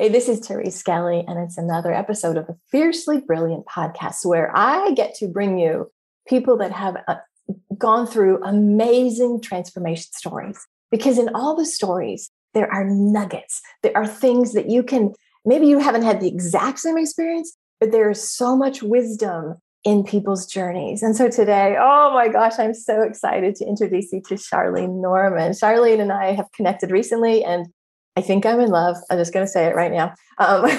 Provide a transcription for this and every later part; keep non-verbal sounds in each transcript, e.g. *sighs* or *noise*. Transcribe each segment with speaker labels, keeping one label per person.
Speaker 1: Hey, this is Therese Skelly, and it's another episode of the Fiercely Brilliant podcast where I get to bring you people that have uh, gone through amazing transformation stories. Because in all the stories, there are nuggets, there are things that you can, maybe you haven't had the exact same experience, but there is so much wisdom in people's journeys. And so today, oh my gosh, I'm so excited to introduce you to Charlene Norman. Charlene and I have connected recently, and I think I'm in love. I'm just going to say it right now. Um,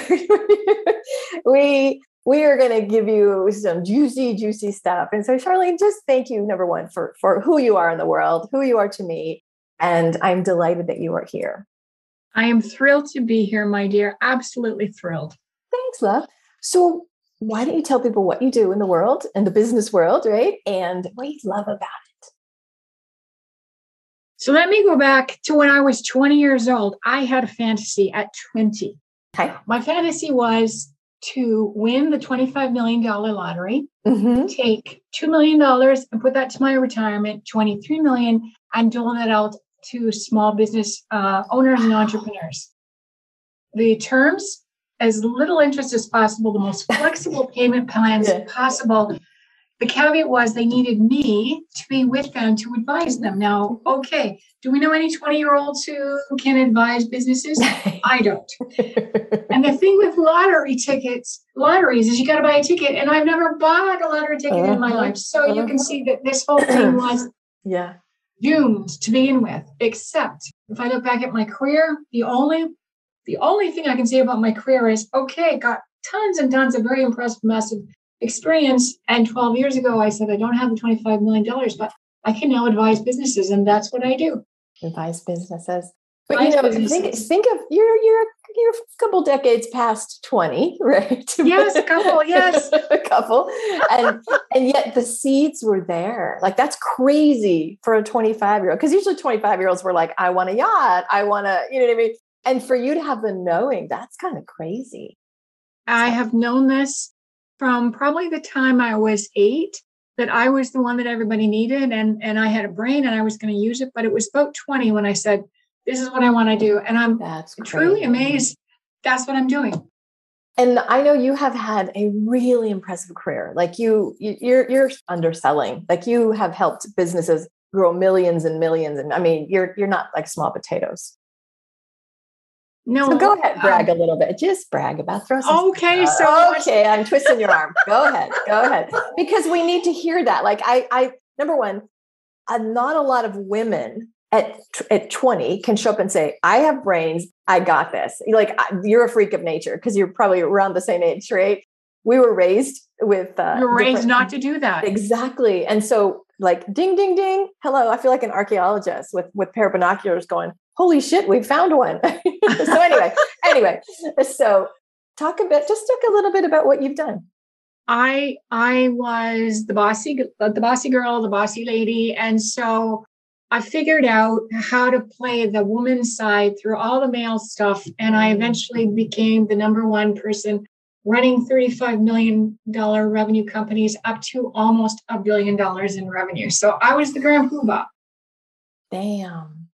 Speaker 1: *laughs* we we are going to give you some juicy, juicy stuff. And so, Charlene, just thank you, number one, for for who you are in the world, who you are to me, and I'm delighted that you are here.
Speaker 2: I am thrilled to be here, my dear. Absolutely thrilled.
Speaker 1: Thanks, love. So, why don't you tell people what you do in the world, in the business world, right? And what you love about it.
Speaker 2: So let me go back to when I was 20 years old. I had a fantasy at 20.
Speaker 1: Okay.
Speaker 2: My fantasy was to win the $25 million lottery,
Speaker 1: Mm-hmm.
Speaker 2: take $2 million and put that to my retirement, 23 million, and dole that out to small business uh, owners and entrepreneurs. The terms, as little interest as possible, the most flexible *laughs* payment plans
Speaker 1: Yeah.
Speaker 2: possible. The caveat was they needed me to be with them to advise them. Now, okay, do we know any 20 year olds who can advise businesses? *laughs* I don't. And the thing with lottery tickets, lotteries, is you got to buy a ticket. And I've never bought a lottery ticket in my
Speaker 1: Uh-huh,
Speaker 2: life. So you
Speaker 1: uh-huh.
Speaker 2: can see that this whole thing was *clears throat*
Speaker 1: yeah.
Speaker 2: doomed to begin with. Except if I look back at my career, the only the only thing I can say about my career is okay, got tons and tons of very impressive, massive experience. And 12 years ago, I said, I don't have the $25 million, but I can now advise businesses. And that's what I do.
Speaker 1: Advise businesses. But
Speaker 2: Advise
Speaker 1: you know, think think of you're you're you're a couple decades past 20, *laughs* right? *laughs*
Speaker 2: Yes, a couple, yes. *laughs*
Speaker 1: a couple. And and yet the seeds were there. Like that's crazy for a 25 year old. Because usually 25 year olds were like, I want a yacht, I want to, you know what I mean? And for you to have the knowing, that's kind of crazy.
Speaker 2: I have known this from probably the time I was eight that I was the one that everybody needed and and I had a brain and I was going to use it but it was about 20 when I said this is what I want to do and I'm
Speaker 1: That's
Speaker 2: truly amazed that's what I'm doing.
Speaker 1: And I know you have had a really impressive career. Like you, you you're you're underselling. Like you have helped businesses grow millions and millions. And I mean, you're you're not like small potatoes.
Speaker 2: No.
Speaker 1: So go ahead,
Speaker 2: um,
Speaker 1: brag a little bit. Just brag about throw some.
Speaker 2: Okay, so
Speaker 1: okay, I'm twisting your arm. Go ahead, go ahead, *laughs* because we need to hear that. Like I, I number one, uh, not a lot of women at at 20 can show up and say, "I have brains. I got this." Like you're a freak of nature because you're probably around the same age, right? We were raised with uh,
Speaker 2: you're raised not to do that.
Speaker 1: exactly, and so like ding, ding, ding. Hello, I feel like an archaeologist with with pair of binoculars going. Holy shit, we found one. *laughs* so anyway, *laughs* anyway, so talk a bit, just talk a little bit about what you've done.
Speaker 2: I I was the bossy uh, the bossy girl, the bossy lady, and so I figured out how to play the woman's side through all the male stuff, and I eventually became the number one person running thirty-five million dollar revenue companies up to almost a billion dollars in revenue. So I was the grand poobah.
Speaker 1: Damn.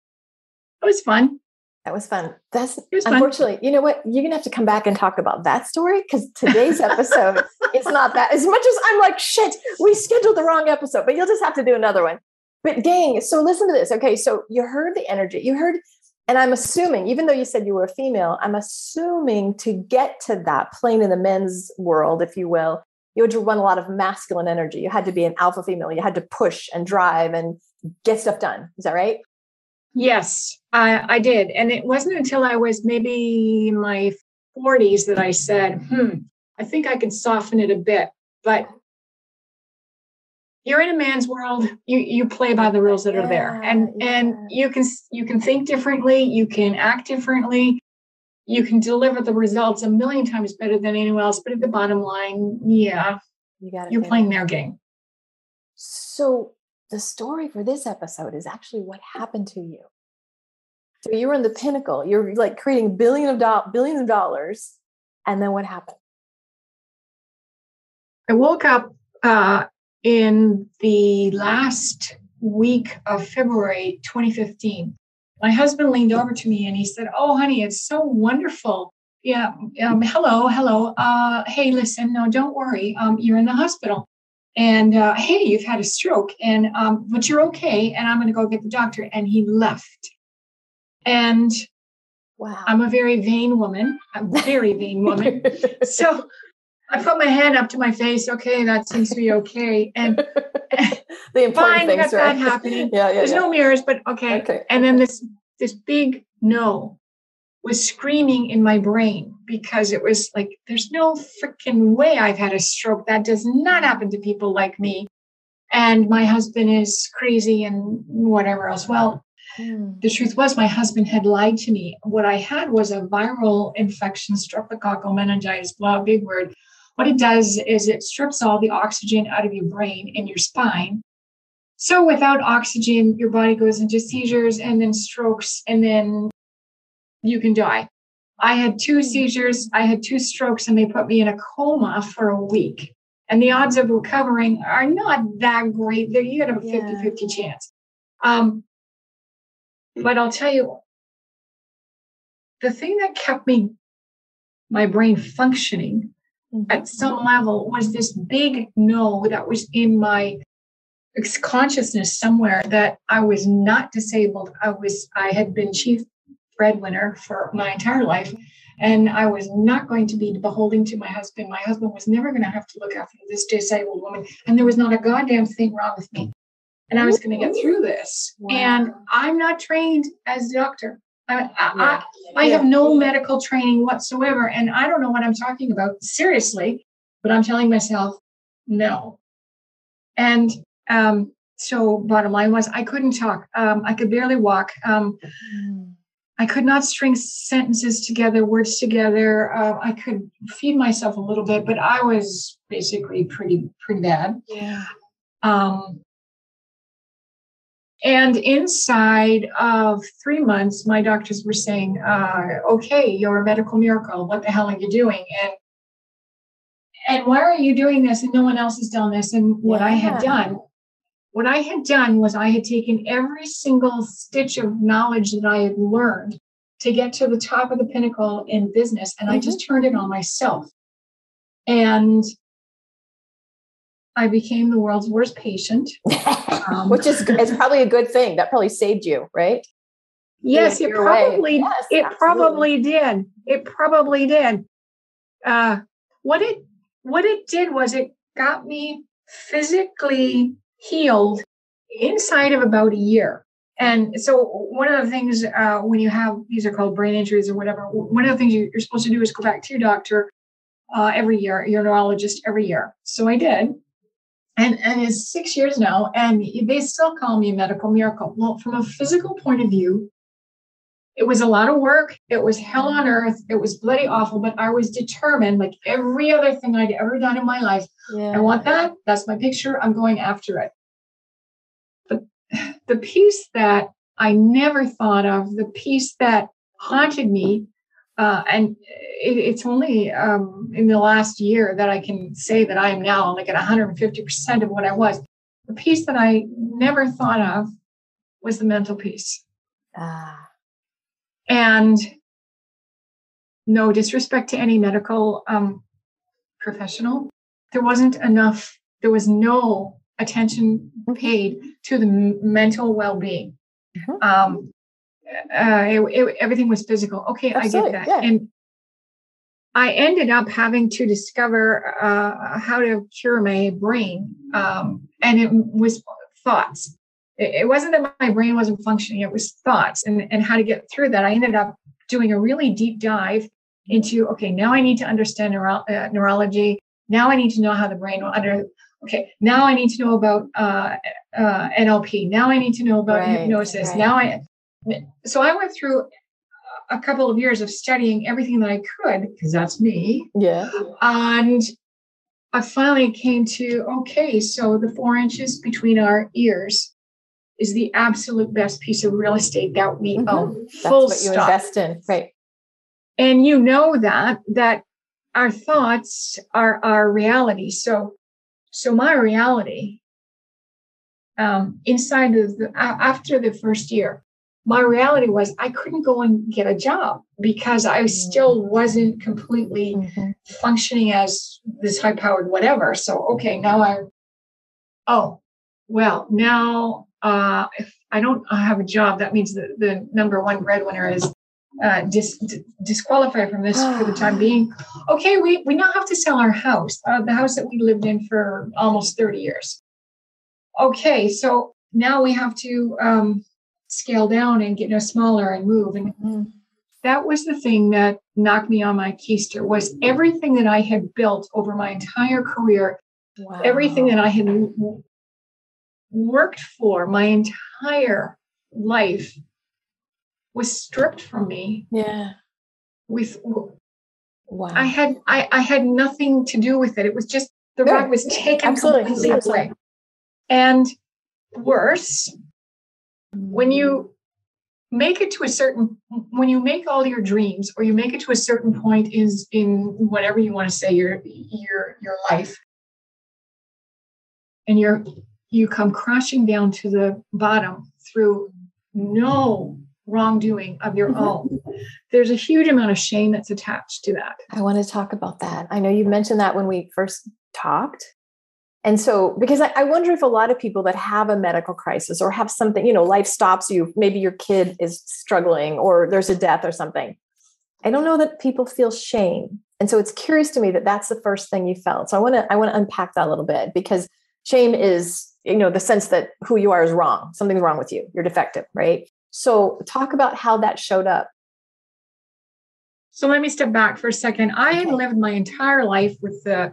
Speaker 2: It was fun.
Speaker 1: That was fun. That's
Speaker 2: was fun.
Speaker 1: unfortunately, you know what? You're gonna have to come back and talk about that story because today's episode *laughs* is not that. As much as I'm like, shit, we scheduled the wrong episode, but you'll just have to do another one. But gang, so listen to this. Okay, so you heard the energy. You heard, and I'm assuming, even though you said you were a female, I'm assuming to get to that plane in the men's world, if you will, you had to run a lot of masculine energy. You had to be an alpha female. You had to push and drive and get stuff done. Is that right?
Speaker 2: Yes, I, I did. And it wasn't until I was maybe in my 40s that I said, hmm, I think I can soften it a bit. But you're in a man's world. You you play by the rules that are there. And yeah. and you can you can think differently. You can act differently. You can deliver the results a million times better than anyone else. But at the bottom line yeah you got you're playing their game.
Speaker 1: So the story for this episode is actually what happened to you. So you were in the pinnacle. You're like creating billion of do- billions of dollars. And then what happened?
Speaker 2: I woke up uh, in the last week of February 2015. My husband leaned over to me and he said, Oh, honey, it's so wonderful. Yeah, um, hello, hello. Uh, hey, listen, no, don't worry. Um, you're in the hospital. And uh, hey, you've had a stroke, and um, but you're okay. And I'm going to go get the doctor. And he left. And wow, I'm a very vain woman. I'm a very vain woman. *laughs* so I put my hand up to my face. Okay, that seems to be okay. And *laughs*
Speaker 1: the important fine, things,
Speaker 2: got right? that happening. *laughs* yeah, yeah. There's yeah. no mirrors, but okay. okay. And then this this big no was screaming in my brain because it was like, there's no freaking way I've had a stroke. That does not happen to people like me. And my husband is crazy and whatever else. Well, hmm. the truth was, my husband had lied to me. What I had was a viral infection, streptococcal meningitis, blah, big word, what it does is it strips all the oxygen out of your brain and your spine. So without oxygen, your body goes into seizures and then strokes, and then you can die. I had two hmm. seizures, I had two strokes, and they put me in a coma for a week. And the odds of recovering are not that great. There You got a 50 yeah. 50 chance. Um, but I'll tell you, the thing that kept me, my brain functioning at some level was this big no that was in my consciousness somewhere that I was not disabled. I was I had been chief breadwinner for my entire life and I was not going to be beholden to my husband. My husband was never going to have to look after this disabled woman and there was not a goddamn thing wrong with me. And I was going to get through this. Wow. And I'm not trained as a doctor. I, I, yeah. I, I have no medical training whatsoever, and I don't know what I'm talking about seriously, but I'm telling myself no. And um, so, bottom line was, I couldn't talk. Um, I could barely walk. Um, mm. I could not string sentences together, words together. Uh, I could feed myself a little bit, but I was basically pretty pretty bad.
Speaker 1: Yeah.
Speaker 2: Um, and inside of three months, my doctors were saying, uh, okay, you're a medical miracle. What the hell are you doing? And and why are you doing this and no one else has done this? And what yeah. I had done, what I had done was I had taken every single stitch of knowledge that I had learned to get to the top of the pinnacle in business, and mm-hmm. I just mm-hmm. turned it on myself. And I became the world's worst patient, *laughs*
Speaker 1: um, which is is *laughs* probably a good thing. That probably saved you, right?
Speaker 2: Yes, it probably yes, it absolutely. probably did. It probably did. Uh, what it what it did was it got me physically healed inside of about a year. And so one of the things uh, when you have these are called brain injuries or whatever, one of the things you're supposed to do is go back to your doctor uh, every year, your neurologist every year. So I did and and it's six years now and they still call me a medical miracle well from a physical point of view it was a lot of work it was hell on earth it was bloody awful but i was determined like every other thing i'd ever done in my life yeah. i want that that's my picture i'm going after it but *sighs* the piece that i never thought of the piece that haunted me uh, and it, it's only um, in the last year that I can say that I am now like at 150% of what I was. The piece that I never thought of was the mental piece. Ah. And no disrespect to any medical um, professional, there wasn't enough, there was no attention paid to the mental well being. Mm-hmm. Um, uh, it, it, everything was physical. Okay, Absolutely, I get that. Yeah. And I ended up having to discover uh, how to cure my brain. Um, and it was thoughts. It, it, wasn't that my brain wasn't functioning, it was thoughts and, and how to get through that. I ended up doing a really deep dive into okay, now I need to understand neuro- uh, neurology. Now I need to know how the brain will under. Okay, now I need to know about uh, uh, NLP. Now I need to know about right, hypnosis. Right. Now I. So I went through a couple of years of studying everything that I could because that's me.
Speaker 1: Yeah.
Speaker 2: And I finally came to okay, so the four inches between our ears is the absolute best piece of real estate that we mm-hmm. own.
Speaker 1: That's Full what you stop. invest in, right?
Speaker 2: And you know that that our thoughts are our reality. So, so my reality um, inside of the after the first year, my reality was I couldn't go and get a job because I still mm-hmm. wasn't completely mm-hmm. functioning as this high powered whatever. So, okay, now I, oh, well, now uh, if I don't have a job, that means that the number one breadwinner is uh, dis- disqualified from this for the *sighs* time being. Okay, we, we now have to sell our house, uh, the house that we lived in for almost 30 years. Okay, so now we have to um, scale down and get no smaller and move. And mm-hmm. that was the thing that knocked me on my keister was everything that I had built over my entire career, wow. everything that I had worked for my entire life was stripped from me.
Speaker 1: Yeah.
Speaker 2: With wow. I had I, I had nothing to do with it. It was just the rug was taken Absolutely. completely Absolutely. away. And worse, when you make it to a certain when you make all your dreams or you make it to a certain point is in whatever you want to say your your your life and you're you come crashing down to the bottom through no wrongdoing of your mm-hmm. own there's a huge amount of shame that's attached to that.
Speaker 1: I want to talk about that. I know you mentioned that when we first talked and so, because I, I, wonder if a lot of people that have a medical crisis or have something, you know, life stops you, maybe your kid is struggling or there's a death or something. I don't know that people feel shame. And so it's curious to me that that's the first thing you felt. So I want to I want to unpack that a little bit because shame is, you know, the sense that who you are is wrong. Something's wrong with you. You're defective, right? So talk about how that showed up.
Speaker 2: So let me step back for a second. I had lived my entire life with the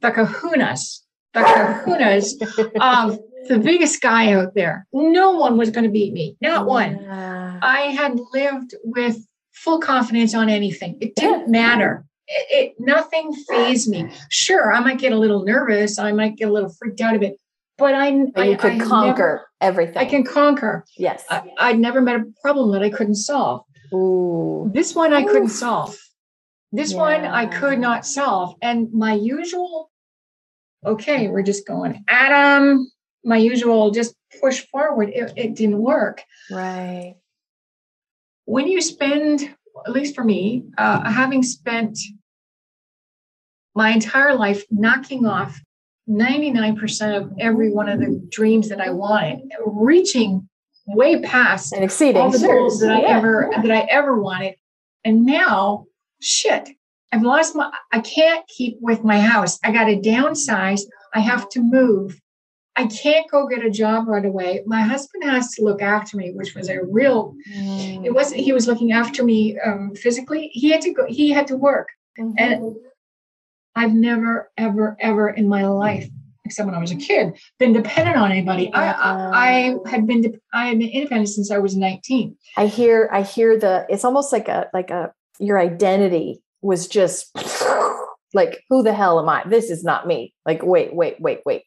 Speaker 2: the kahunas Dr. Hunas, um, the biggest guy out there. No one was going to beat me, not one. Yeah. I had lived with full confidence on anything. It didn't matter. It, it nothing phased me. Sure, I might get a little nervous. I might get a little freaked out of it, but I,
Speaker 1: but you could I conquer never, everything.
Speaker 2: I can conquer.
Speaker 1: Yes,
Speaker 2: I, I'd never met a problem that I couldn't solve.
Speaker 1: Ooh.
Speaker 2: This one I couldn't solve. This yeah. one I could not solve, and my usual okay, we're just going Adam, my usual, just push forward. It, it didn't work.
Speaker 1: Right.
Speaker 2: When you spend, at least for me, uh, having spent my entire life knocking off 99% of every one of the dreams that I wanted, reaching way past
Speaker 1: and exceeding
Speaker 2: all the goals that I ever that I ever wanted. And now, shit, I've lost my, I can't keep with my house. I got to downsize. I have to move. I can't go get a job right away. My husband has to look after me, which was a real, mm. it wasn't, he was looking after me um, physically. He had to go, he had to work. Mm-hmm. And I've never, ever, ever in my life, except when I was a kid, been dependent on anybody. I, I, I had been, I had been independent since I was 19.
Speaker 1: I hear, I hear the, it's almost like a, like a, your identity was just like, who the hell am I? This is not me. Like, wait, wait, wait, wait.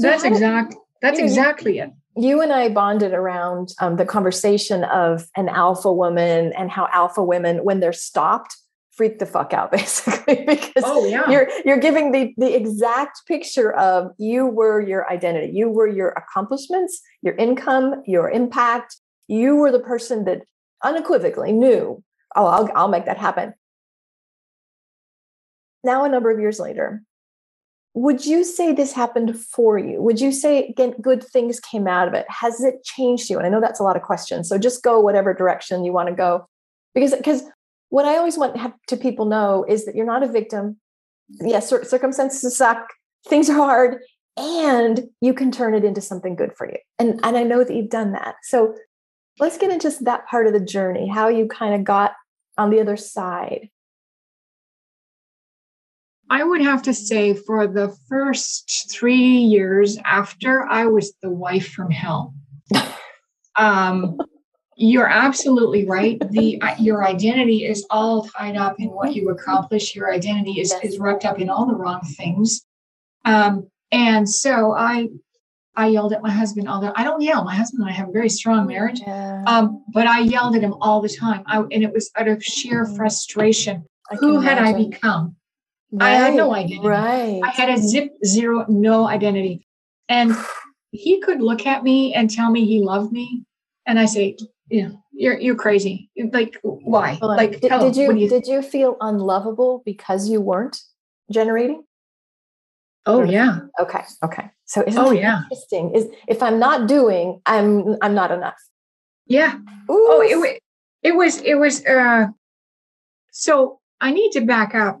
Speaker 2: So that's exact. That's you know, exactly it.
Speaker 1: You and I bonded around um, the conversation of an alpha woman and how alpha women, when they're stopped, freak the fuck out *laughs* basically because oh, yeah. you're you're giving the the exact picture of you were your identity you were your accomplishments your income your impact you were the person that unequivocally knew oh I'll, I'll make that happen now a number of years later would you say this happened for you would you say again good things came out of it has it changed you and i know that's a lot of questions so just go whatever direction you want to go because because what I always want to people know is that you're not a victim. Yes, cir- circumstances suck, things are hard, and you can turn it into something good for you. And and I know that you've done that. So let's get into that part of the journey, how you kind of got on the other side.
Speaker 2: I would have to say for the first three years after I was the wife from hell. um, you're absolutely right. The your identity is all tied up in what you accomplish. Your identity is is wrapped up in all the wrong things. Um, and so I I yelled at my husband all the I don't yell. My husband and I have a very strong marriage.
Speaker 1: Yeah,
Speaker 2: Um, but I yelled at him all the time. I, and it was out of sheer
Speaker 1: Mhm.
Speaker 2: frustration. Who had I
Speaker 1: imagine.
Speaker 2: Become? I had no
Speaker 1: Right,
Speaker 2: identity.
Speaker 1: Right.
Speaker 2: I had a zip zero, no identity. And he could look at me and tell me he loved me. And I say, yeah, you're you're crazy. Like, why? Like,
Speaker 1: did, did you
Speaker 2: you
Speaker 1: did you feel unlovable because you weren't generating?
Speaker 2: Oh yeah.
Speaker 1: Okay. Okay. So isn't
Speaker 2: Oh yeah.
Speaker 1: interesting? Is if I'm not doing, I'm I'm not enough.
Speaker 2: Yeah.
Speaker 1: Ooh,
Speaker 2: Oh, it was it was it was uh so I need to back up.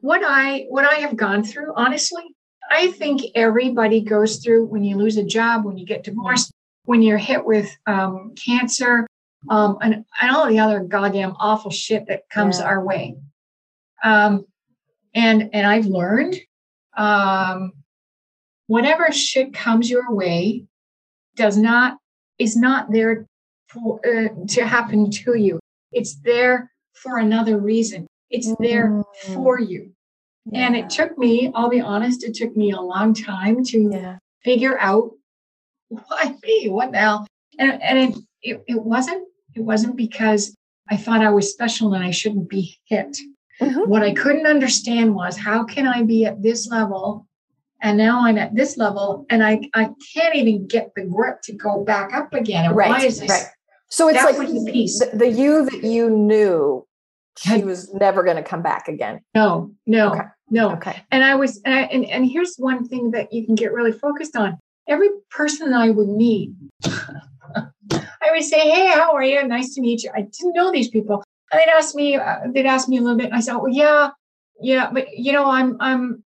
Speaker 2: What I what I have gone through, honestly, I think everybody goes through when you lose a job, when you get divorced, when you're hit with um, cancer, um, and, and all the other goddamn awful shit that comes
Speaker 1: Yeah.
Speaker 2: our way. Um, and and I've learned um, whatever shit comes your way does not is not there for, uh, to happen to you. It's there for another reason. It's there
Speaker 1: Mm.
Speaker 2: for you. And it took me, I'll be honest, it took me a long time to
Speaker 1: yeah.
Speaker 2: figure out *laughs* why me, what the hell. And and it, it it wasn't it wasn't because I thought I was special and I shouldn't be hit.
Speaker 1: Mhm.
Speaker 2: What I couldn't understand was how can I be at this level and now I'm at this level and I, I can't even get the grip to go back up again. And why is this?
Speaker 1: Right. So it's
Speaker 2: That
Speaker 1: like
Speaker 2: the piece.
Speaker 1: The, the you that you knew she was never going to come back again.
Speaker 2: No, no,
Speaker 1: Okay.
Speaker 2: no.
Speaker 1: Okay.
Speaker 2: And I was, and, I, and and here's one thing that you can get really focused on. Every person that I would meet, *laughs* I would say, "Hey, how are you? Nice to meet you." I didn't know these people. And they'd ask me, uh, they'd ask me a little bit. And I said, "Well, yeah, yeah, but you know, I'm, I'm,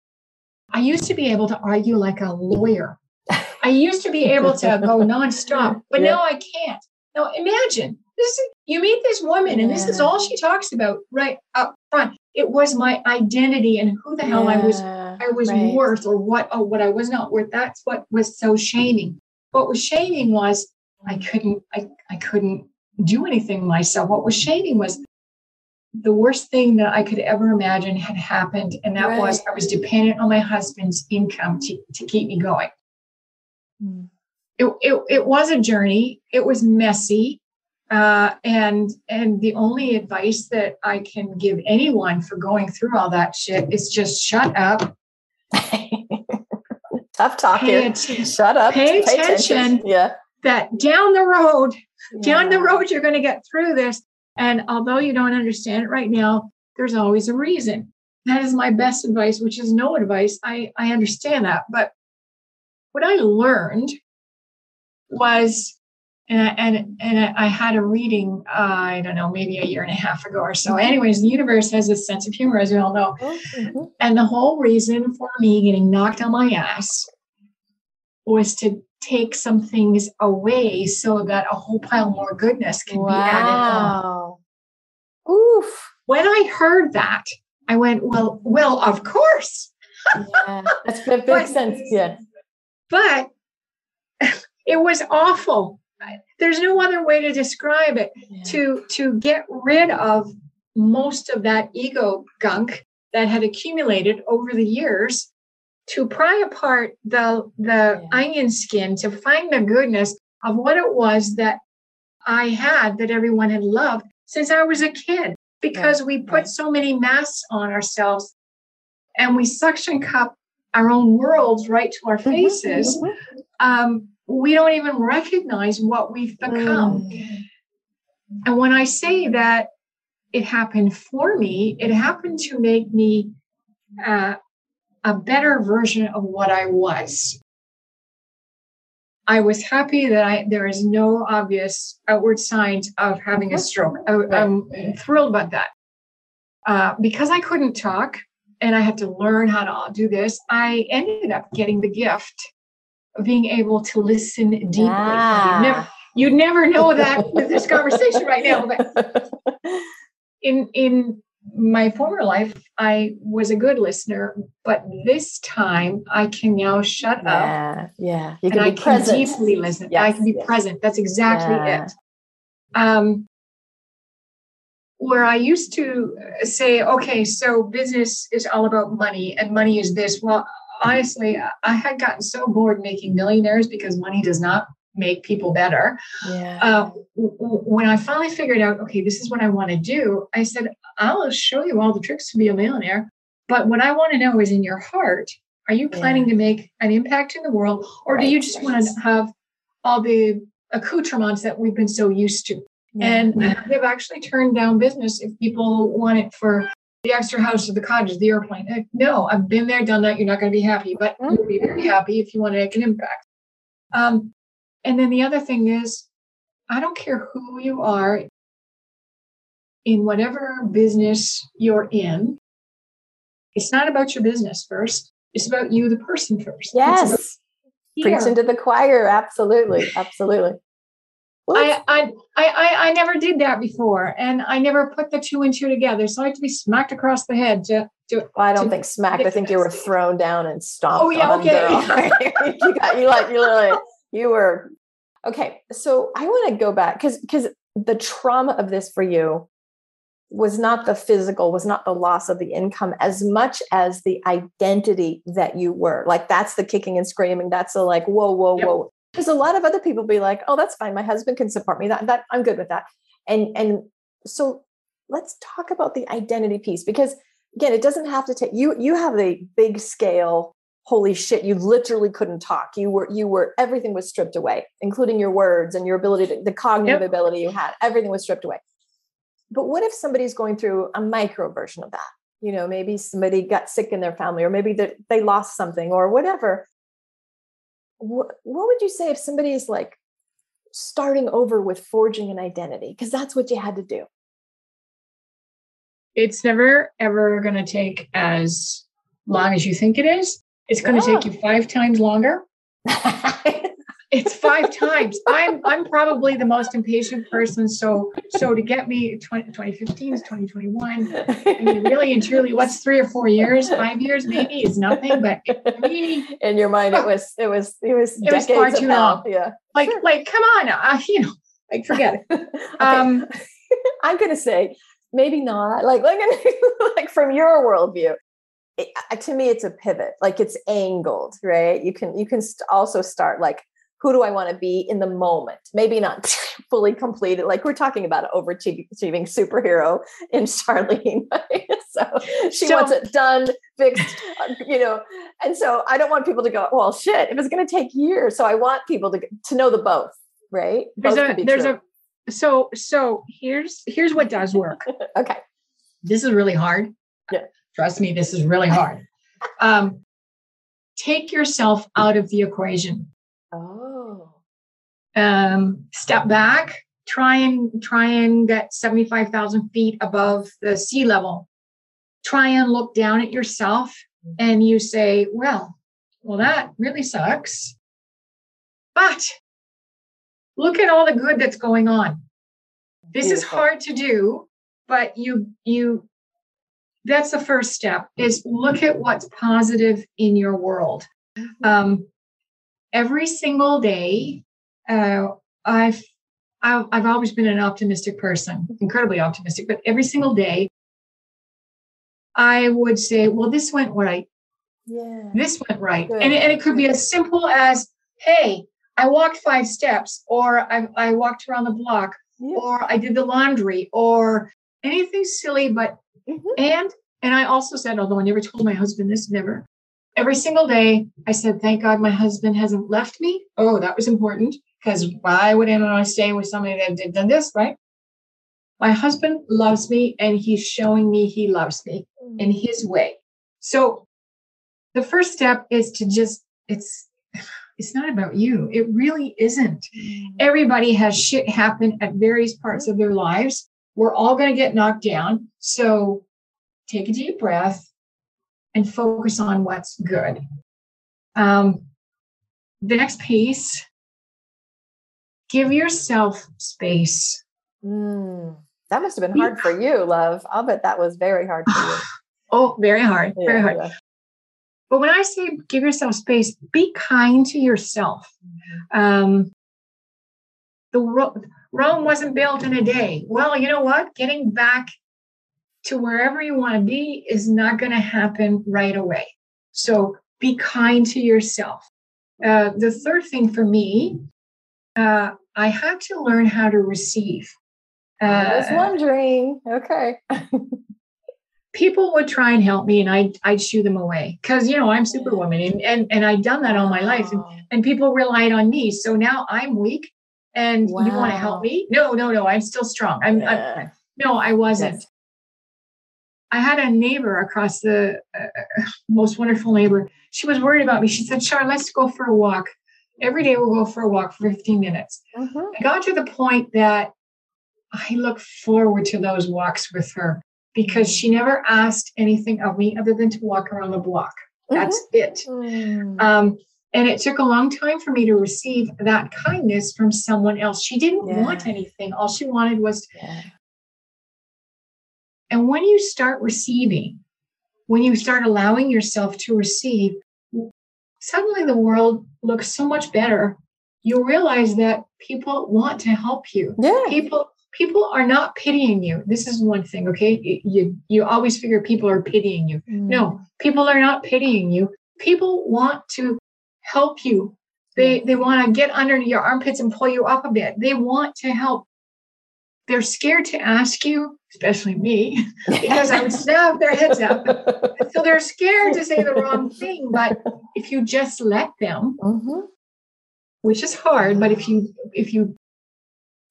Speaker 2: I used to be able to argue like a lawyer. *laughs* I used to be able to go *laughs* nonstop, but
Speaker 1: Yeah.
Speaker 2: now I can't. Now imagine this: is, you meet this woman, and this is all she talks about right up front. It was my identity and who the hell I was I was
Speaker 1: right.
Speaker 2: worth or what oh what I was not worth. That's what was so shaming. What was shaming was I couldn't I, I couldn't do anything myself. What was shaming was the worst thing that I could ever imagine had happened. And that was I was dependent on my husband's income to, to keep me going.
Speaker 1: Mm.
Speaker 2: It, it, it was a journey. It was messy. Uh, and and the only advice that I can give anyone for going through all that shit is just shut up, *laughs*
Speaker 1: Tough talk
Speaker 2: pay attention.
Speaker 1: Shut up.
Speaker 2: Pay attention.
Speaker 1: Yeah.
Speaker 2: that down the road, down the road, you're going to get through this. And although you don't understand it right now, there's always a reason. That is my best advice, which is no advice. I, I understand that. But what I learned was, and, I- and, and I had a reading, uh, I don't know, maybe a year and a half ago or so. Anyways, the universe has this sense of humor, as we all know.
Speaker 1: Mhm.
Speaker 2: And the whole reason for me getting knocked on my ass was to take some things away so that a whole pile more goodness can be added.
Speaker 1: Wow. Oof.
Speaker 2: When I heard that, I went, well, well, of course.
Speaker 1: Yeah. That's, that makes *laughs* sense. Yeah. *laughs*
Speaker 2: But it was awful. There's no other way to describe it.
Speaker 1: Yeah.
Speaker 2: To to get rid of most of that ego gunk that had accumulated over the years to pry apart the the
Speaker 1: Yeah.
Speaker 2: onion skin to find the goodness of what it was that I had that everyone had loved since I was a kid because we put
Speaker 1: right.
Speaker 2: so many masks on ourselves and we suction cup our own worlds right to our
Speaker 1: Mhm,
Speaker 2: faces
Speaker 1: mhm.
Speaker 2: um, we don't even recognize what we've become
Speaker 1: Mm.
Speaker 2: and when I say that it happened for me, it happened to make me uh, a better version of what I was. I was happy that I there is no obvious outward signs of having a
Speaker 1: Mhm.
Speaker 2: stroke. I, I'm thrilled about that. uh, because I couldn't talk and I had to learn how to do this, I ended up getting the gift being able to listen deeply.
Speaker 1: Ah.
Speaker 2: You'd never, you'd never know *laughs* that with this conversation right now, but *laughs* in in my former life, I was a good listener, but this time I can now shut up
Speaker 1: yeah, yeah. You
Speaker 2: and
Speaker 1: can
Speaker 2: I
Speaker 1: be
Speaker 2: can
Speaker 1: present.
Speaker 2: deeply listen. I can be
Speaker 1: yes.
Speaker 2: present. That's exactly
Speaker 1: Yeah.
Speaker 2: it. Um, where I used to say, okay, so business is all about money and money is this. Well, honestly, I- had gotten so bored making millionaires because money does not make people better.
Speaker 1: Yeah.
Speaker 2: Uh, when I finally figured out, okay, this is what I want to do, I said, I'll show you all the tricks to be a millionaire. But what I want to know is in your heart, are you planning to make an impact in the world or do you just want to have all the accoutrements that we've been so used to? And I've actually turned down business if people want it for the extra house or the cottage, the airplane. Heck, no, I've been there, done that. You're not going to be happy, but
Speaker 1: Mm.
Speaker 2: you'll be very happy if you want to make an impact. Um, and then the other thing is, I don't care who you are in whatever business you're in. It's not about your business first. It's about you, the person first.
Speaker 1: Yes.
Speaker 2: here.
Speaker 1: Preaching to the choir. Absolutely. Absolutely.
Speaker 2: I, I, I, I, never did that before, and I never put the two and two together. So I had to be smacked across the head to, to
Speaker 1: Well, I don't
Speaker 2: to
Speaker 1: think smacked. I think you were thrown down and stomped.
Speaker 2: Oh, yeah,
Speaker 1: on,
Speaker 2: okay. *laughs* *laughs*
Speaker 1: you got you like you literally you were okay. So I want to go back because because the trauma of this for you was not the physical, was not the loss of the income as much as the identity that you were. Like that's the kicking and screaming. That's the like whoa whoa
Speaker 2: Yep.
Speaker 1: whoa. Because a lot of other people be like, oh, that's fine. My husband can support me. That that I'm good with that. And and so let's talk about the identity piece because again it doesn't have to take you you have a big scale holy shit you literally couldn't talk you were you were everything was stripped away including your words and your ability to the cognitive
Speaker 2: Yep.
Speaker 1: ability you had everything was stripped away but what if somebody's going through a micro version of that you know maybe somebody got sick in their family or maybe that they lost something or whatever what, what would you say if somebody is like starting over with forging an identity because that's what you had to do
Speaker 2: it's never ever going to take as long as you think it is. It's going to
Speaker 1: Yeah.
Speaker 2: take you five times longer. *laughs* It's five times. I'm I'm probably the most impatient person. So so to get me 20, 2015 is 2021. I mean, really and truly, what's three or four years, five years maybe is nothing. But me,
Speaker 1: in your mind it was it was it was
Speaker 2: It was far too long.
Speaker 1: yeah
Speaker 2: like
Speaker 1: Sure.
Speaker 2: like come on, uh, *laughs* you know, like forget it. *laughs*
Speaker 1: Okay.
Speaker 2: Um, *laughs*
Speaker 1: i'm gonna say maybe not like like, like from your worldview it, uh, to me it's a pivot like it's angled right you can you can st- also start like who do i want to be in the moment maybe not *laughs* fully completed like we're talking about overachieving superhero in charlene *laughs* so she
Speaker 2: So-
Speaker 1: wants it done fixed uh, you know and so i don't want people to go well shit it was going to take years so i want people to to know the both right
Speaker 2: there's
Speaker 1: both
Speaker 2: a there's
Speaker 1: true.
Speaker 2: a so so here's here's what does work. *laughs*
Speaker 1: okay
Speaker 2: this is really hard.
Speaker 1: Yeah.
Speaker 2: Trust me, this is really hard. um, take yourself out of the equation.
Speaker 1: Oh
Speaker 2: Um, step back. Try and try and get seventy five thousand feet above the sea level. Try and look down at yourself, and you say, "Well, well, that really sucks." But look at all the good that's going on. This is hard to do, but you you that's the first step is look at what's positive in your world. Um, every single day, uh, I've, I've I've always been an optimistic person, incredibly optimistic. But every single day, I would say, "Well, this went right.
Speaker 1: yeah
Speaker 2: This went right,"
Speaker 1: Good.
Speaker 2: and, and it could be as simple as, "Hey, I walked five steps," or "I I walked around the block,"
Speaker 1: Yeah.
Speaker 2: or "I did the laundry," or anything silly, but
Speaker 1: Mhm.
Speaker 2: and and I also said, although I never told my husband this, never. Every single day, I said, "Thank God my husband hasn't left me." Oh, that was important because why would anyone stay with somebody that did done this, right? My husband loves me, and he's showing me he loves me mm. in his way. So, the first step is to just it's it's not about you. It really isn't mm. everybody has shit happen at various parts mm. of their lives. We're all going to get knocked down. So take a deep breath, and focus on what's good. Um, the next piece give yourself space.
Speaker 1: Mm, that must have been hard for you, love. I'll bet that was very hard for you. *sighs*
Speaker 2: oh, very hard,
Speaker 1: Yeah,
Speaker 2: very hard.
Speaker 1: yeah.
Speaker 2: But when I say give yourself space, be kind to yourself. Um, the Ro- Rome wasn't built in a day. Well, you know what? Getting back to wherever you want to be is not going to happen right away. So be kind to yourself. Uh, the third thing for me, uh, I had to learn how to receive.
Speaker 1: I was
Speaker 2: Uh,
Speaker 1: wondering. Okay. *laughs*
Speaker 2: people would try and help me, and I'd, I'd shoo them away because you know I'm Superwoman, and and and I'd done that all my life, and and people relied on me. So now I'm weak, and you want to help me? No, no, no. I'm still strong. I'm, I'm no, I wasn't.
Speaker 1: Yes.
Speaker 2: I had a neighbor across the uh, most wonderful neighbor. She was worried about me. She said, "Char, let's go for a walk. Every day we'll go for a walk for 15 minutes."
Speaker 1: Mhm.
Speaker 2: I got to the point that I look forward to those walks with her because she never asked anything of me other than to walk around the block. That's it.
Speaker 1: Mm.
Speaker 2: Um, and it took a long time for me to receive that kindness from someone else. She didn't
Speaker 1: Yeah.
Speaker 2: want anything. All she wanted was,
Speaker 1: Yeah.
Speaker 2: And when you start receiving, when you start allowing yourself to receive, suddenly the world looks so much better. You realize that people want to help you.
Speaker 1: Yeah.
Speaker 2: People people are not pitying you. This is one thing, okay? You you, always figure people are pitying you.
Speaker 1: Mm.
Speaker 2: No, people are not pitying you. People want to help you. They they want to get under your armpits and pull you up a bit. They want to help. They're scared to ask you, especially me, because I would *laughs* snap their heads up. *laughs* So they're scared to say the wrong thing. But if you just let them,
Speaker 1: Mhm.
Speaker 2: which is hard, but if you if you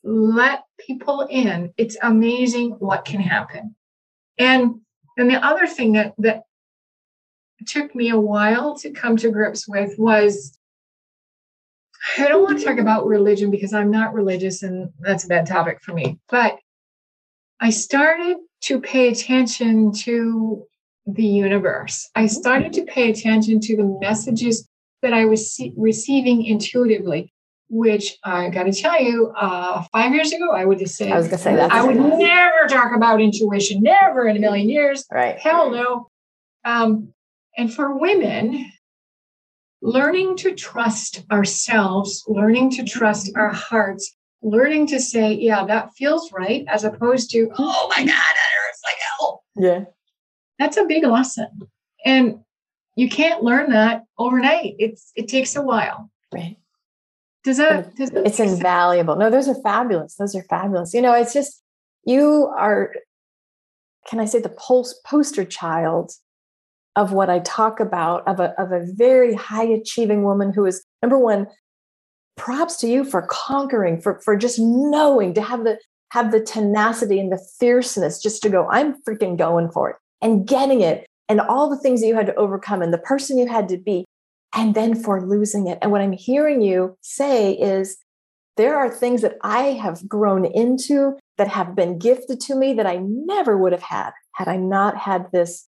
Speaker 2: let people in, it's amazing what can happen. And and the other thing that that took me a while to come to grips with was I don't want to talk about religion because I'm not religious and that's a bad topic for me. But I started to pay attention to the universe. I started to pay attention to the messages that I was se- receiving intuitively, which I got to tell you, uh, five years ago, I would have said,
Speaker 1: I was gonna say that's
Speaker 2: I would never talk about intuition, never in a million years.
Speaker 1: right.
Speaker 2: Hell no. Um, and for women, learning to trust ourselves, learning to trust our hearts, learning to say, yeah, that feels right, as opposed to, mm-hmm. oh my God, that hurts like hell.
Speaker 1: Yeah.
Speaker 2: That's a big lesson. And you can't learn that overnight. It's it takes a while.
Speaker 1: Right.
Speaker 2: Does that does that
Speaker 1: It's invaluable. No, those are fabulous. Those are fabulous. You know, it's just you are, can I say, the pulse poster child of what I talk about of a of a very high achieving woman who is number one. Props to you for conquering, for for just knowing to have the have the tenacity and the fierceness just to go. I'm freaking going for it and getting it, and all the things that you had to overcome, and the person you had to be, and then for losing it. And what I'm hearing you say is there are things that I have grown into that have been gifted to me that I never would have had had I not had this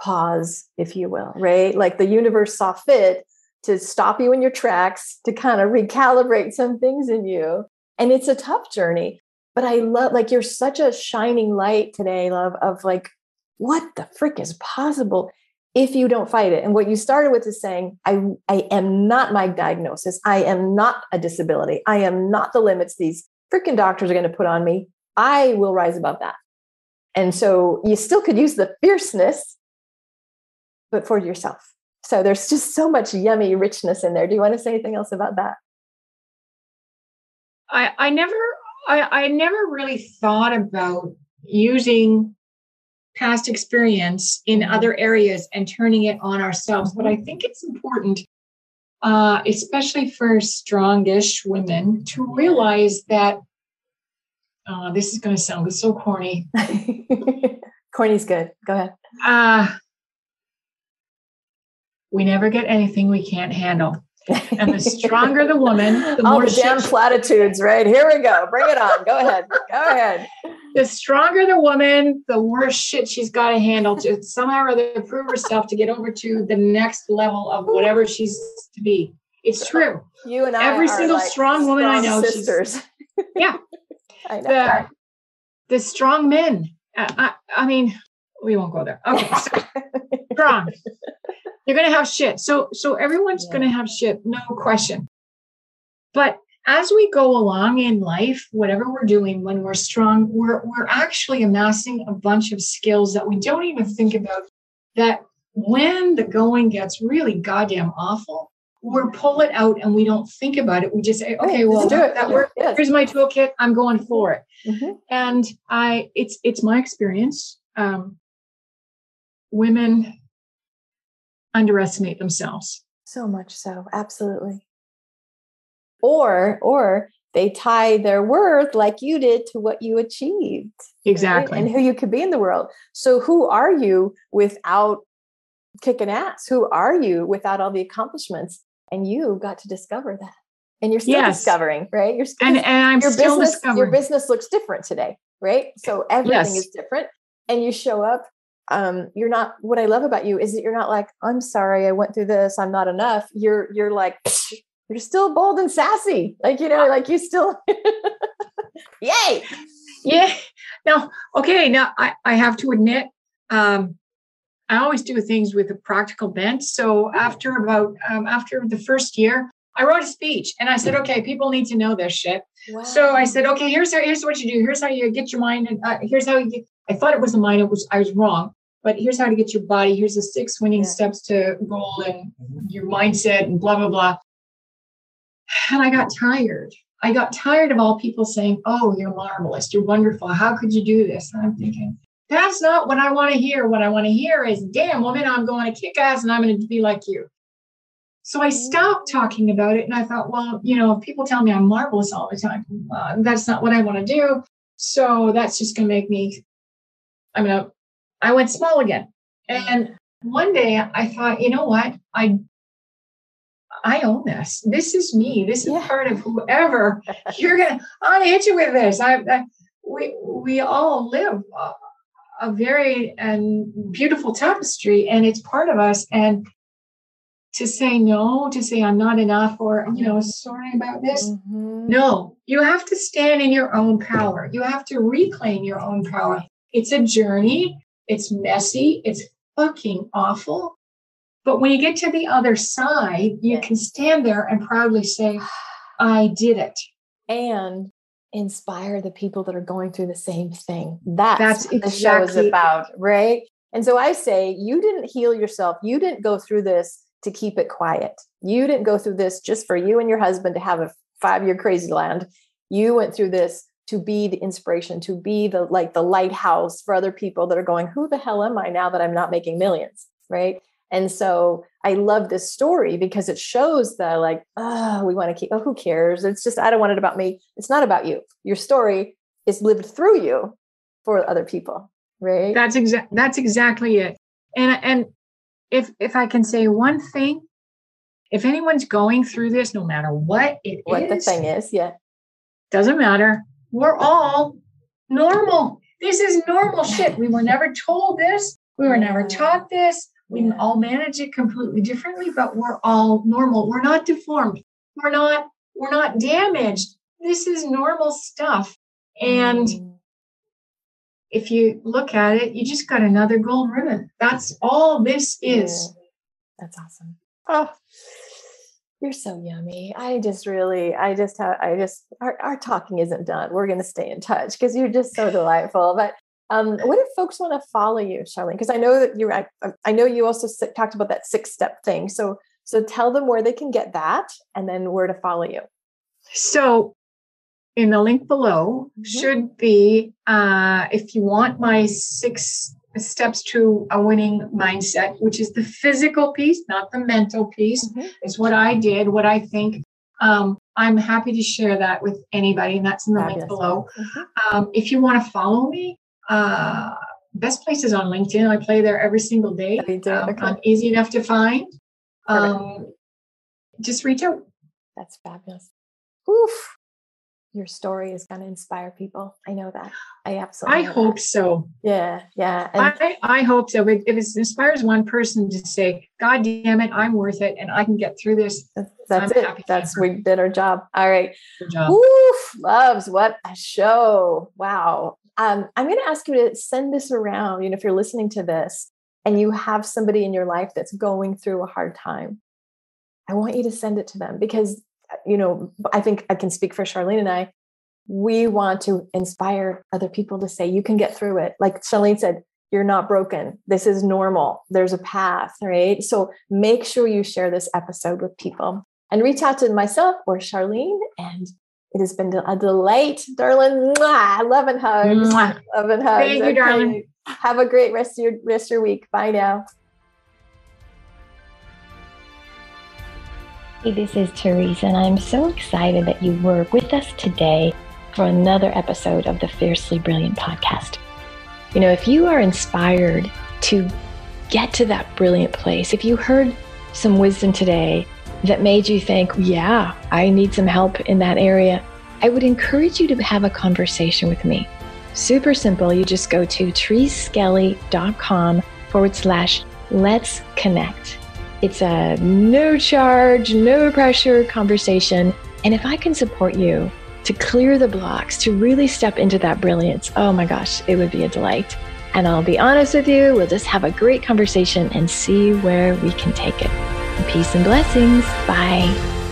Speaker 1: pause, if you will, right? Like the universe saw fit to stop you in your tracks, to kind of recalibrate some things in you. And it's a tough journey. But I love, like, you're such a shining light today, love, of like, what the frick is possible if you don't fight it. And what you started with is saying, I, I am not my diagnosis. I am not a disability. I am not the limits these freaking doctors are going to put on me. I will rise above that. And so you still could use the fierceness, but for yourself. So there's just so much yummy richness in there. Do you want to say anything else about that?
Speaker 2: I, I never I, I never really thought about using past experience in other areas and turning it on ourselves. But I think it's important, uh, especially for strongish women, to realize that uh, this is going to sound so corny. *laughs*
Speaker 1: Corny's good. Go ahead.
Speaker 2: Uh, we never get anything we can't handle. And the stronger the woman, the
Speaker 1: All
Speaker 2: more
Speaker 1: the damn platitudes, right? Here we go. Bring it on. Go ahead. Go ahead.
Speaker 2: the stronger the woman, the worse shit she's got to handle to somehow or other prove herself to get over to the next level of whatever she's to be. It's true.
Speaker 1: You and I,
Speaker 2: every single
Speaker 1: like
Speaker 2: strong woman I
Speaker 1: strong
Speaker 2: know, she's-
Speaker 1: sisters. *laughs*
Speaker 2: Yeah. *laughs*
Speaker 1: I know.
Speaker 2: the the strong men. Uh, I, I mean, we won't go there. Okay, so *laughs* strong. You're gonna have shit. So so everyone's
Speaker 1: Yeah.
Speaker 2: gonna have shit, no question. But as we go along in life, whatever we're doing, when we're strong, we're we're actually amassing a bunch of skills that we don't even think about. That when the going gets really goddamn awful, we'll pull it out and we don't think about it. We just say, okay, well
Speaker 1: let's do it.
Speaker 2: that worked.
Speaker 1: Yes.
Speaker 2: Here's my toolkit. I'm going for it
Speaker 1: Mhm.
Speaker 2: and i it's it's my experience um women underestimate themselves
Speaker 1: So much so, absolutely. Or or they tie their worth like you did to what you achieved. right?
Speaker 2: exactly
Speaker 1: And who you could be in the world. So who are you without kicking ass? Who are you without all the accomplishments? And you got to discover that. And you're still
Speaker 2: Yes.
Speaker 1: discovering, right? You're still
Speaker 2: and and i'm
Speaker 1: your
Speaker 2: still
Speaker 1: business your business looks different today right so everything
Speaker 2: Yes.
Speaker 1: is different and you show up um you're not what i love about you is that you're not like i'm sorry i went through this i'm not enough you're you're like you're still bold and sassy like you know like you still *laughs* yay
Speaker 2: yeah now okay now i i have to admit um i always do things with a practical bent so after about um after the first year i wrote a speech and i said okay people need to know this shit So I said, okay, here's how, here's what you do. Here's how you get your mind. And uh, here's how you. Get, I thought it was a mind. It was I was wrong. But here's how to get your body. Here's the six winning
Speaker 1: Yeah.
Speaker 2: steps to goal and your mindset and blah blah blah. And I got tired. I got tired of all people saying, "Oh, you're marvelous. You're wonderful. How could you do this?" And I'm thinking, that's not what I want to hear. What I want to hear is, "Damn, woman, I'm going to kick ass and I'm going to be like you." So I stopped talking about it and I thought, well, you know, people tell me I'm marvelous all the time. Uh, that's not what I want to do. So that's just going to make me, I'm going to, I went small again. Mm. And one day I thought, you know what? I, I own this. This is me. This is
Speaker 1: Yeah.
Speaker 2: part of whoever *laughs* you're going to, I'm going to hit you with this. I, I, we, we all live a, a very and beautiful tapestry and it's part of us. And to say no, to say I'm not enough, or you know, mm-hmm. sorry about this.
Speaker 1: Mhm.
Speaker 2: No, you have to stand in your own power. You have to reclaim your own power. It's a journey. It's messy. It's fucking awful. But when you get to the other side, you can stand there and proudly say, I did it.
Speaker 1: and inspire the people that are going through the same thing. That's,
Speaker 2: That's
Speaker 1: what the show is about, right? And so I say, you didn't heal yourself. You didn't go through this to keep it quiet. You didn't go through this just for you and your husband to have a five year crazy land. You went through this to be the inspiration, to be the like the lighthouse for other people that are going, who the hell am I now that I'm not making millions? Right. And so I love this story because it shows the like, oh, we want to keep, oh, who cares? It's just, I don't want it about me. It's not about you. Your story is lived through you for other people. Right.
Speaker 2: That's exact. That's exactly it. And and if if I can say one thing, if anyone's going through this, no matter what it is,
Speaker 1: what the thing is. Yeah.
Speaker 2: doesn't matter. We're all normal. This is normal shit. We were never told this. We were never taught this. We
Speaker 1: Yeah.
Speaker 2: all manage it completely differently, but we're all normal. We're not deformed. We're not. We're not damaged. This is normal stuff. And
Speaker 1: Mm.
Speaker 2: if you look at it, you just got another gold ribbon. That's all this is.
Speaker 1: Yeah. That's awesome. Oh, you're so yummy. I just really, I just have, I just, our, our talking isn't done. We're going to stay in touch because you're just so delightful. But um, what if folks want to follow you, Charlene? Because I know that you, I, I know you also talked about that six step thing. So, so tell them where they can get that and then where to follow you.
Speaker 2: So, in the link below
Speaker 1: Mhm.
Speaker 2: should be uh, if you want my six steps to a winning mindset, which is the physical piece, not the mental piece,
Speaker 1: Mhm.
Speaker 2: is what I did, what I think. Um, I'm happy to share that with anybody, and that's in the link
Speaker 1: Fabulous.
Speaker 2: below.
Speaker 1: Mhm.
Speaker 2: Um, if you want to follow me, uh, best place is on LinkedIn. I play there every single day. Um,
Speaker 1: Okay.
Speaker 2: I'm easy enough to find. Um, just reach out.
Speaker 1: That's fabulous. Oof. Your story is going to inspire people. I know that. I absolutely.
Speaker 2: I hope
Speaker 1: that.
Speaker 2: so.
Speaker 1: Yeah, yeah.
Speaker 2: And I, I hope so. If it inspires one person to say, "God damn it, I'm worth it, and I can get through this,"
Speaker 1: that's I'm it. That's we did our job. All right.
Speaker 2: Good job.
Speaker 1: Woof, loves what a show! Wow. Um, I'm going to ask you to send this around. You know, if you're listening to this and you have somebody in your life that's going through a hard time, I want you to send it to them because you know, I think I can speak for Charlene and I. We want to inspire other people to say, you can get through it. Like Charlene said, you're not broken. This is normal. There's a path, right? So make sure you share this episode with people and reach out to myself or Charlene. And it has been a delight, darling. Mwah, love and hugs. Mwah. Love and hugs.
Speaker 2: Thank you, darling.
Speaker 1: Have a great rest of your rest of your week. Bye now.
Speaker 3: Hey, this is Teresa, and I'm so excited that you were with us today for another episode of the Fiercely Brilliant podcast. You know, if you are inspired to get to that brilliant place, if you heard some wisdom today that made you think, yeah, I need some help in that area, I would encourage you to have a conversation with me. Super simple. You just go to teresaskelly.com forward slash let's connect. It's a no charge, no pressure conversation. And if I can support you to clear the blocks, to really step into that brilliance, oh my gosh, it would be a delight. And I'll be honest with you, we'll just have a great conversation and see where we can take it. Peace and blessings. Bye.